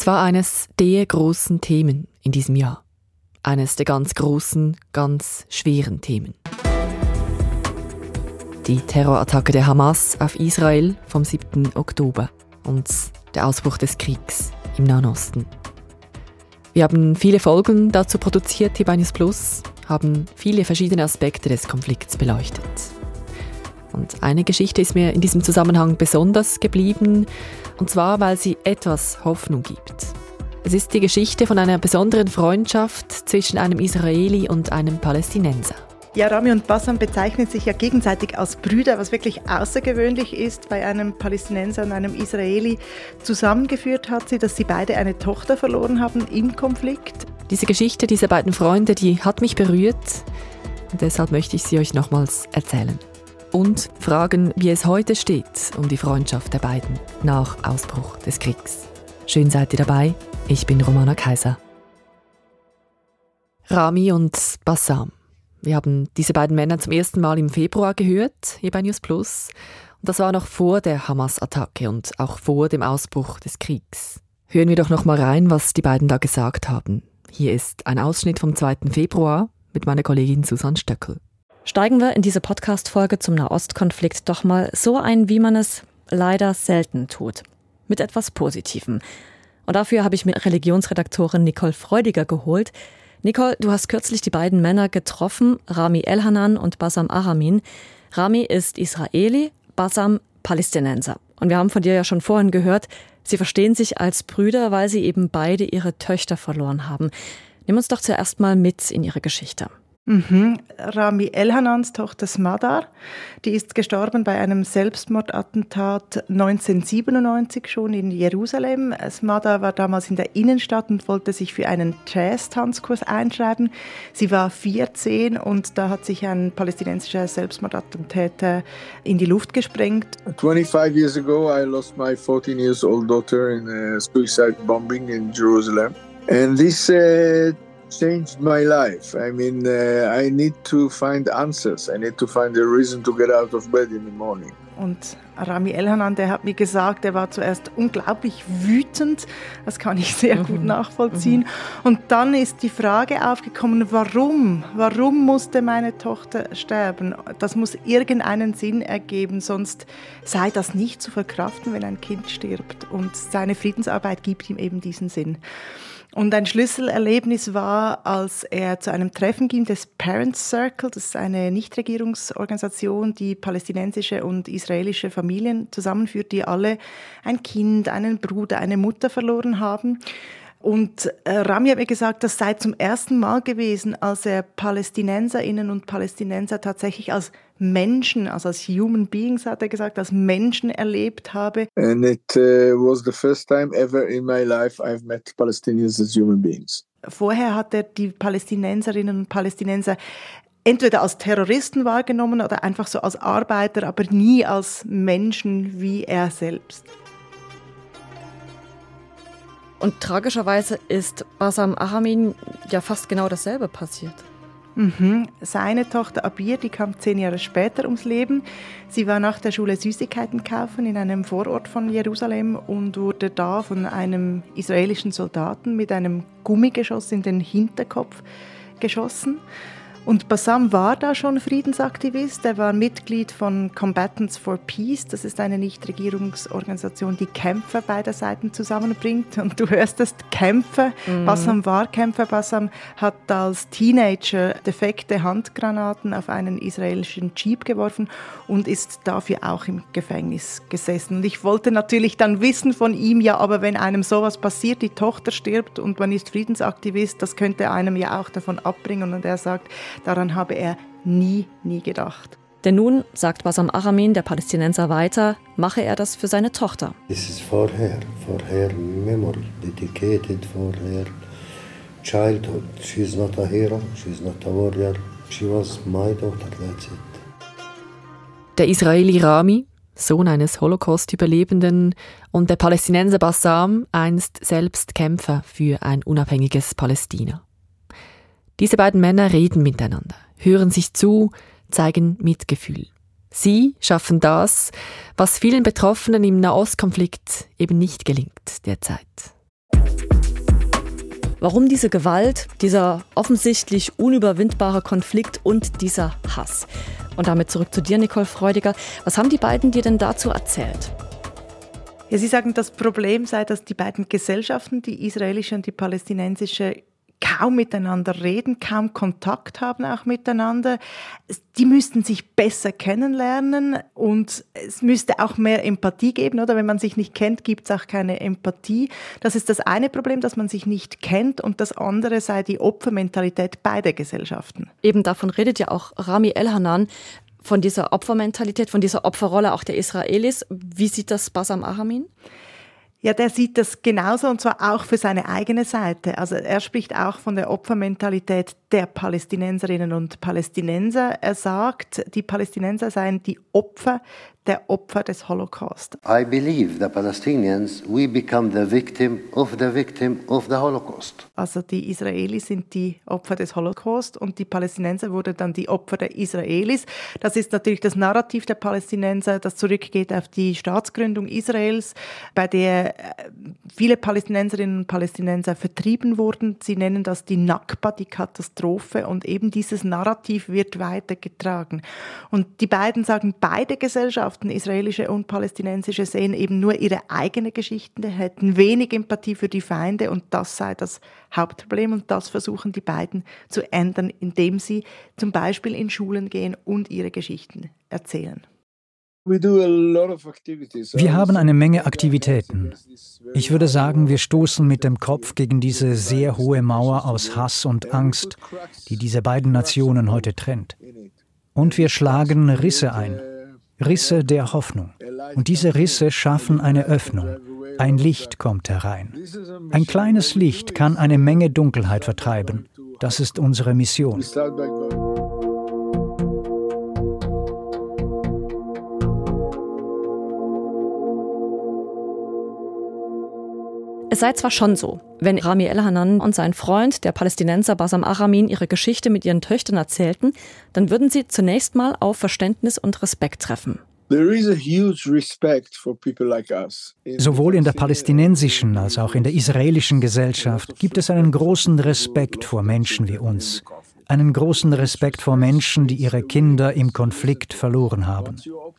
Es war eines der großen Themen in diesem Jahr. Eines der ganz großen, ganz schweren Themen. Die Terrorattacke der Hamas auf Israel vom 7. Oktober und der Ausbruch des Kriegs im Nahen Osten. Wir haben viele Folgen dazu produziert hier bei News Plus, haben viele verschiedene Aspekte des Konflikts beleuchtet. Und eine Geschichte ist mir in diesem Zusammenhang besonders geblieben, und zwar, weil sie etwas Hoffnung gibt. Es ist die Geschichte von einer besonderen Freundschaft zwischen einem Israeli und einem Palästinenser. Ja, Rami und Bassam bezeichnen sich ja gegenseitig als Brüder, was wirklich außergewöhnlich ist bei einem Palästinenser und einem Israeli. Zusammengeführt hat sie, dass sie beide eine Tochter verloren haben im Konflikt. Diese Geschichte dieser beiden Freunde, die hat mich berührt und deshalb möchte ich sie euch nochmals erzählen. Und fragen, wie es heute steht um die Freundschaft der beiden nach Ausbruch des Kriegs. Schön seid ihr dabei. Ich bin Romana Kaiser. Rami und Bassam. Wir haben diese beiden Männer zum ersten Mal im Februar gehört, hier bei News Plus. Und das war noch vor der Hamas-Attacke und auch vor dem Ausbruch des Kriegs. Hören wir doch noch mal rein, was die beiden da gesagt haben. Hier ist ein Ausschnitt vom 2. Februar mit meiner Kollegin Susanne Stöckel. Steigen wir in diese Podcast-Folge zum Nahostkonflikt doch mal so ein, wie man es leider selten tut. Mit etwas Positivem. Und dafür habe ich mir Religionsredaktorin Nicole Freudiger geholt, Nicole, du hast kürzlich die beiden Männer getroffen, Rami Elhanan und Basam Aramin. Rami ist Israeli, Basam Palästinenser. Und wir haben von dir ja schon vorhin gehört, sie verstehen sich als Brüder, weil sie eben beide ihre Töchter verloren haben. Nimm uns doch zuerst mal mit in ihre Geschichte. Mhm. Rami Elhanans Tochter Smadar, die ist gestorben bei einem Selbstmordattentat 1997 schon in Jerusalem. Smadar war damals in der Innenstadt und wollte sich für einen Jazz-Tanzkurs einschreiben. Sie war 14 und da hat sich ein palästinensischer Selbstmordattentäter in die Luft gesprengt. 25 years ago I lost my 14 years old daughter in a suicide bombing in Jerusalem. And this uh, changed my life. I mean, uh, I need to find answers. I need to find a reason to get out of bed in the morning. Und Rami Elhanan, der hat mir gesagt, er war zuerst unglaublich wütend. Das kann ich sehr mhm. gut nachvollziehen. Mhm. Und dann ist die Frage aufgekommen, warum? Warum musste meine Tochter sterben? Das muss irgendeinen Sinn ergeben, sonst sei das nicht zu verkraften, wenn ein Kind stirbt. Und seine Friedensarbeit gibt ihm eben diesen Sinn. Und ein Schlüsselerlebnis war, als er zu einem Treffen ging des Parents Circle, das ist eine Nichtregierungsorganisation, die palästinensische und israelische Familien zusammenführt, die alle ein Kind, einen Bruder, eine Mutter verloren haben. Und äh, Rami hat mir gesagt, das sei zum ersten Mal gewesen, als er Palästinenserinnen und Palästinenser tatsächlich als Menschen, also als Human Beings, hat er gesagt, als Menschen erlebt habe. And it uh, was the first time ever in my life I've met Palestinians as human beings. Vorher hat er die Palästinenserinnen und Palästinenser entweder als Terroristen wahrgenommen oder einfach so als Arbeiter, aber nie als Menschen wie er selbst. Und tragischerweise ist Basam Ahamin ja fast genau dasselbe passiert. Mhm. Seine Tochter Abir, die kam zehn Jahre später ums Leben. Sie war nach der Schule Süßigkeiten kaufen in einem Vorort von Jerusalem und wurde da von einem israelischen Soldaten mit einem Gummigeschoss in den Hinterkopf geschossen. Und Bassam war da schon Friedensaktivist. Er war Mitglied von Combatants for Peace. Das ist eine Nichtregierungsorganisation, die Kämpfer beider Seiten zusammenbringt. Und du hörst es, Kämpfer. Mhm. Bassam war Kämpfer. Bassam hat als Teenager defekte Handgranaten auf einen israelischen Jeep geworfen und ist dafür auch im Gefängnis gesessen. Und ich wollte natürlich dann wissen von ihm, ja, aber wenn einem sowas passiert, die Tochter stirbt und man ist Friedensaktivist, das könnte einem ja auch davon abbringen. Und er sagt, Daran habe er nie, nie gedacht. Denn nun, sagt Basam Aramin, der Palästinenser weiter, mache er das für seine Tochter. This is for her, for her memory, dedicated for her childhood. She's not a hero, she's not a warrior, she was my daughter, that's it. Der Israeli Rami, Sohn eines Holocaust-Überlebenden, und der Palästinenser Bassam, einst selbst Kämpfer für ein unabhängiges Palästina. Diese beiden Männer reden miteinander, hören sich zu, zeigen Mitgefühl. Sie schaffen das, was vielen Betroffenen im Nahostkonflikt eben nicht gelingt derzeit. Warum diese Gewalt, dieser offensichtlich unüberwindbare Konflikt und dieser Hass? Und damit zurück zu dir, Nicole Freudiger. Was haben die beiden dir denn dazu erzählt? Ja, Sie sagen, das Problem sei, dass die beiden Gesellschaften, die israelische und die palästinensische, kaum miteinander reden, kaum Kontakt haben auch miteinander. Die müssten sich besser kennenlernen und es müsste auch mehr Empathie geben, oder? Wenn man sich nicht kennt, gibt es auch keine Empathie. Das ist das eine Problem, dass man sich nicht kennt und das andere sei die Opfermentalität beider Gesellschaften. Eben davon redet ja auch Rami Elhanan von dieser Opfermentalität, von dieser Opferrolle auch der Israelis. Wie sieht das Basam Ahamin? Ja, der sieht das genauso und zwar auch für seine eigene Seite. Also er spricht auch von der Opfermentalität der Palästinenserinnen und Palästinenser. Er sagt, die Palästinenser seien die Opfer der Opfer des Holocaust. I believe the Palestinians we become the victim of the victim of the Holocaust. Also die Israelis sind die Opfer des Holocaust und die Palästinenser wurden dann die Opfer der Israelis. Das ist natürlich das Narrativ der Palästinenser, das zurückgeht auf die Staatsgründung Israels, bei der äh, viele Palästinenserinnen und Palästinenser vertrieben wurden. Sie nennen das die Nakba, die Katastrophe und eben dieses Narrativ wird weitergetragen. Und die beiden sagen, beide Gesellschaften Gesellschaften, israelische und palästinensische, sehen eben nur ihre eigene Geschichte, hätten wenig Empathie für die Feinde und das sei das Hauptproblem und das versuchen die beiden zu ändern, indem sie zum Beispiel in Schulen gehen und ihre Geschichten erzählen. Wir haben eine Menge Aktivitäten. Ich würde sagen, wir stoßen mit dem Kopf gegen diese sehr hohe Mauer aus Hass und Angst, die diese beiden Nationen heute trennt. Und wir schlagen Risse ein. Risse der Hoffnung. Und diese Risse schaffen eine Öffnung. Ein Licht kommt herein. Ein kleines Licht kann eine Menge Dunkelheit vertreiben. Das ist unsere Mission. Es sei zwar schon so, wenn Rami Elhanan und sein Freund, der Palästinenser Basam Aramin, ihre Geschichte mit ihren Töchtern erzählten, dann würden sie zunächst mal auf Verständnis und Respekt treffen. Sowohl in der palästinensischen als auch in der israelischen Gesellschaft gibt es einen großen Respekt vor Menschen wie uns. Einen großen Respekt vor Menschen, die ihre Kinder im Konflikt verloren haben.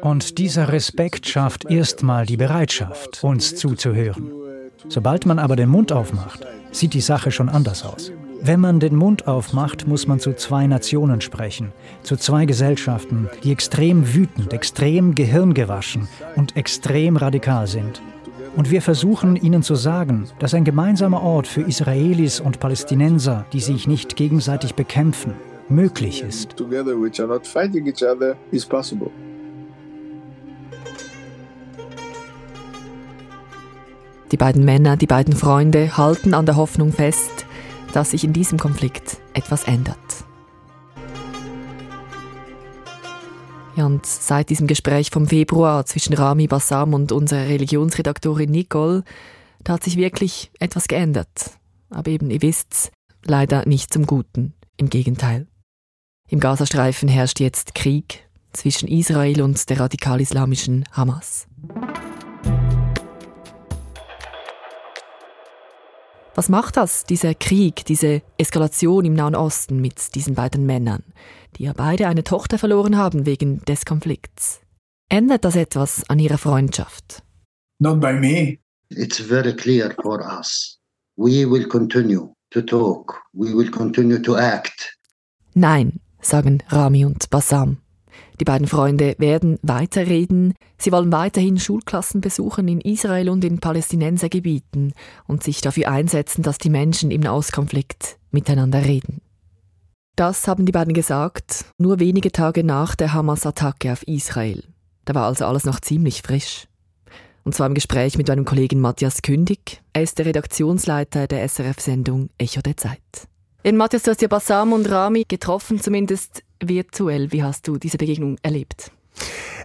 Und dieser Respekt schafft erstmal die Bereitschaft, uns zuzuhören. Sobald man aber den Mund aufmacht, sieht die Sache schon anders aus. Wenn man den Mund aufmacht, muss man zu zwei Nationen sprechen, zu zwei Gesellschaften, die extrem wütend, extrem gehirngewaschen und extrem radikal sind. Und wir versuchen ihnen zu sagen, dass ein gemeinsamer Ort für Israelis und Palästinenser, die sich nicht gegenseitig bekämpfen, möglich ist. Die beiden Männer, die beiden Freunde halten an der Hoffnung fest, dass sich in diesem Konflikt etwas ändert. Und seit diesem Gespräch vom Februar zwischen Rami Bassam und unserer Religionsredaktorin Nicole, da hat sich wirklich etwas geändert. Aber eben, ihr wisst's, leider nicht zum Guten. Im Gegenteil. Im Gazastreifen herrscht jetzt Krieg zwischen Israel und der radikal-islamischen Hamas. Was macht das, dieser Krieg, diese Eskalation im Nahen Osten mit diesen beiden Männern, die ja beide eine Tochter verloren haben wegen des Konflikts? Ändert das etwas an ihrer Freundschaft? Not by me. It's very clear for us. We will continue to talk. We will continue to act. Nein, sagen Rami und Bassam. Die beiden Freunde werden weiterreden. Sie wollen weiterhin Schulklassen besuchen in Israel und in Palästinensergebieten und sich dafür einsetzen, dass die Menschen im Nahostkonflikt miteinander reden. Das haben die beiden gesagt, nur wenige Tage nach der Hamas-Attacke auf Israel. Da war also alles noch ziemlich frisch. Und zwar im Gespräch mit meinem Kollegen Matthias Kündig. Er ist der Redaktionsleiter der SRF-Sendung Echo der Zeit. In Matthias, du hast ja Bassam und Rami getroffen, zumindest virtuell. Wie hast du diese Begegnung erlebt?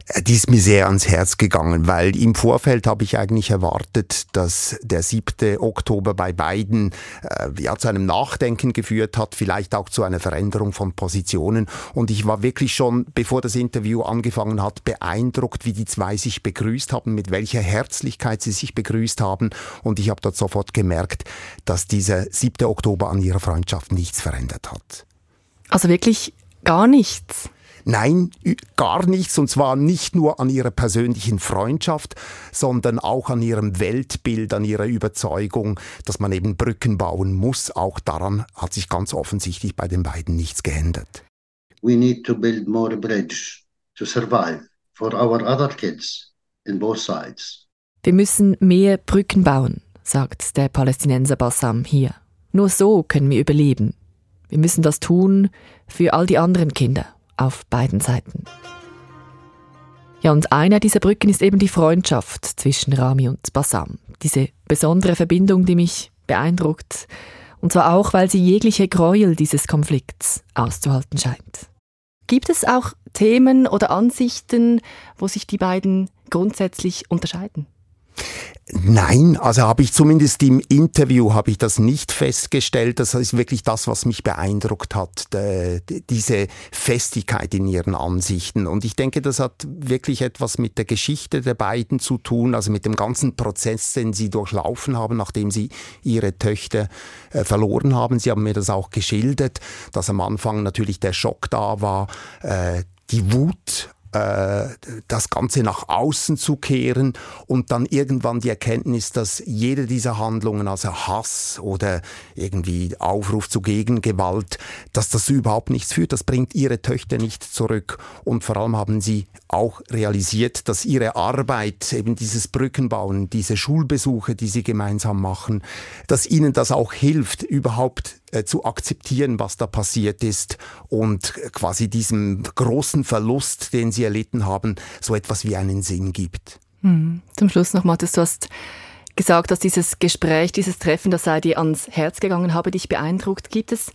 Äh, die ist mir sehr ans Herz gegangen, weil im Vorfeld habe ich eigentlich erwartet, dass der 7. Oktober bei beiden äh, ja, zu einem Nachdenken geführt hat, vielleicht auch zu einer Veränderung von Positionen. Und ich war wirklich schon, bevor das Interview angefangen hat, beeindruckt, wie die zwei sich begrüßt haben, mit welcher Herzlichkeit sie sich begrüßt haben. Und ich habe dort sofort gemerkt, dass dieser 7. Oktober an ihrer Freundschaft nichts verändert hat. Also wirklich gar nichts? Nein, gar nichts, und zwar nicht nur an ihrer persönlichen Freundschaft, sondern auch an ihrem Weltbild, an ihrer Überzeugung, dass man eben Brücken bauen muss. Auch daran hat sich ganz offensichtlich bei den beiden nichts geändert. We need to build more bridge to survive for our other kids in both sides. Wir müssen mehr Brücken bauen, sagt der Palästinenser Bassam hier. Nur so können wir überleben. Wir müssen das tun für all die anderen Kinder auf beiden Seiten. Ja, und einer dieser Brücken ist eben die Freundschaft zwischen Rami und Bassam. Diese besondere Verbindung, die mich beeindruckt. Und zwar auch, weil sie jegliche Gräuel dieses Konflikts auszuhalten scheint. Gibt es auch Themen oder Ansichten, wo sich die beiden grundsätzlich unterscheiden? Nein, also habe ich zumindest im Interview habe ich das nicht festgestellt. Das ist wirklich das, was mich beeindruckt hat, diese Festigkeit in ihren Ansichten. Und ich denke, das hat wirklich etwas mit der Geschichte der beiden zu tun, also mit dem ganzen Prozess, den sie durchlaufen haben, nachdem sie ihre Töchter äh, verloren haben. Sie haben mir das auch geschildert, dass am Anfang natürlich der Schock da war, äh, die Wut äh, das Ganze nach außen zu kehren und dann irgendwann die Erkenntnis, dass jede dieser Handlungen, also Hass oder irgendwie Aufruf zu Gegengewalt, dass das überhaupt nichts führt, das bringt ihre Töchter nicht zurück. Und vor allem haben sie auch realisiert, dass ihre Arbeit, eben dieses Brückenbauen, diese Schulbesuche, die sie gemeinsam machen, dass ihnen das auch hilft, überhaupt äh, zu akzeptieren, was da passiert ist und quasi diesem großen Verlust, den sie erlitten haben, so etwas wie einen Sinn gibt. Hm. Zum Schluss noch, Matthias, du hast gesagt, dass dieses Gespräch, dieses Treffen, das sei dir ans Herz gegangen, habe dich beeindruckt. Gibt es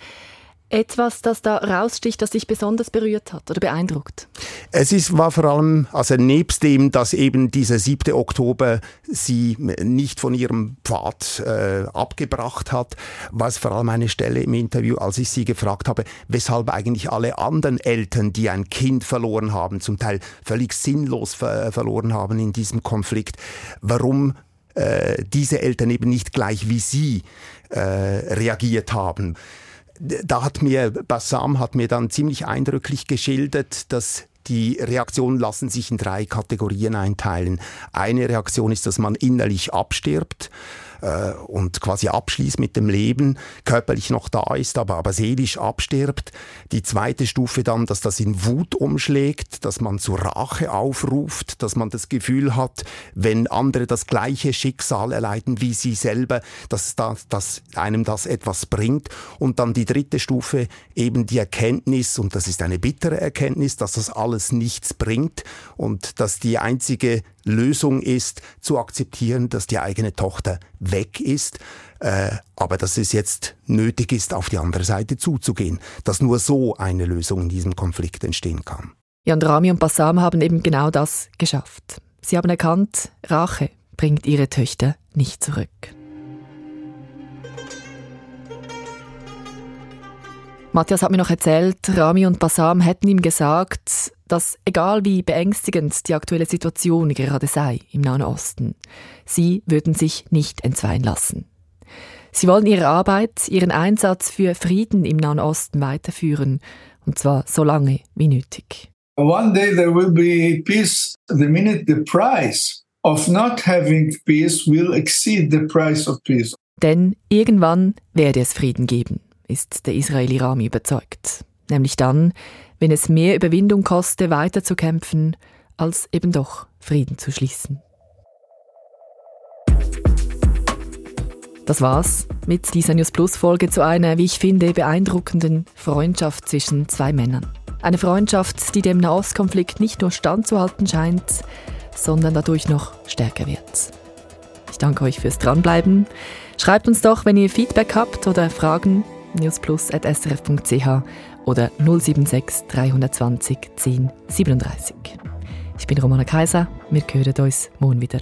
etwas, das da raussticht, das dich besonders berührt hat oder beeindruckt? Es ist, war vor allem, also nebst dem, dass eben dieser 7. Oktober sie nicht von ihrem Pfad äh, abgebracht hat, war es vor allem eine Stelle im Interview, als ich sie gefragt habe, weshalb eigentlich alle anderen Eltern, die ein Kind verloren haben, zum Teil völlig sinnlos ver verloren haben in diesem Konflikt, warum äh, diese Eltern eben nicht gleich wie sie äh, reagiert haben da hat mir, Bassam hat mir dann ziemlich eindrücklich geschildert, dass die Reaktionen lassen sich in drei Kategorien einteilen. Eine Reaktion ist, dass man innerlich abstirbt äh, und quasi abschließt mit dem Leben, körperlich noch da ist, aber, aber seelisch abstirbt. Die zweite Stufe dann, dass das in Wut umschlägt, dass man zur Rache aufruft, dass man das Gefühl hat, wenn andere das gleiche Schicksal erleiden wie sie selber, dass, das, dass einem das etwas bringt. Und dann die dritte Stufe, eben die Erkenntnis, und das ist eine bittere Erkenntnis, dass das alles nichts bringt und dass die einzige Lösung ist, zu akzeptieren, dass die eigene Tochter weg ist, äh, aber dass es jetzt nötig ist, auf die andere Seite zuzugehen, dass nur so eine Lösung in diesem Konflikt entstehen kann. Jan Rami und Bassam haben eben genau das geschafft. Sie haben erkannt, Rache bringt ihre Töchter nicht zurück. Matthias hat mir noch erzählt, Rami und Bassam hätten ihm gesagt, dass egal wie beängstigend die aktuelle Situation gerade sei im Nahen Osten, sie würden sich nicht entzweien lassen. Sie wollen ihre Arbeit, ihren Einsatz für Frieden im Nahen Osten weiterführen, und zwar so lange wie nötig. One day there will be peace the minute the price of not having peace will exceed the price of peace. Denn irgendwann werde es Frieden geben, ist der Israeli Rami überzeugt. Nämlich dann, wenn es mehr Überwindung koste, weiterzukämpfen, als eben doch Frieden zu schließen. Das war's mit dieser News Plus Folge zu einer, wie ich finde, beeindruckenden Freundschaft zwischen zwei Männern. Eine Freundschaft, die dem Nahostkonflikt nicht nur standzuhalten scheint, sondern dadurch noch stärker wird. Ich danke euch fürs Dranbleiben. Schreibt uns doch, wenn ihr Feedback habt oder Fragen, newsplus.srf.ch oder 076 320 10 37. Ich bin Romana Kaiser. Wir hören uns morgen wieder.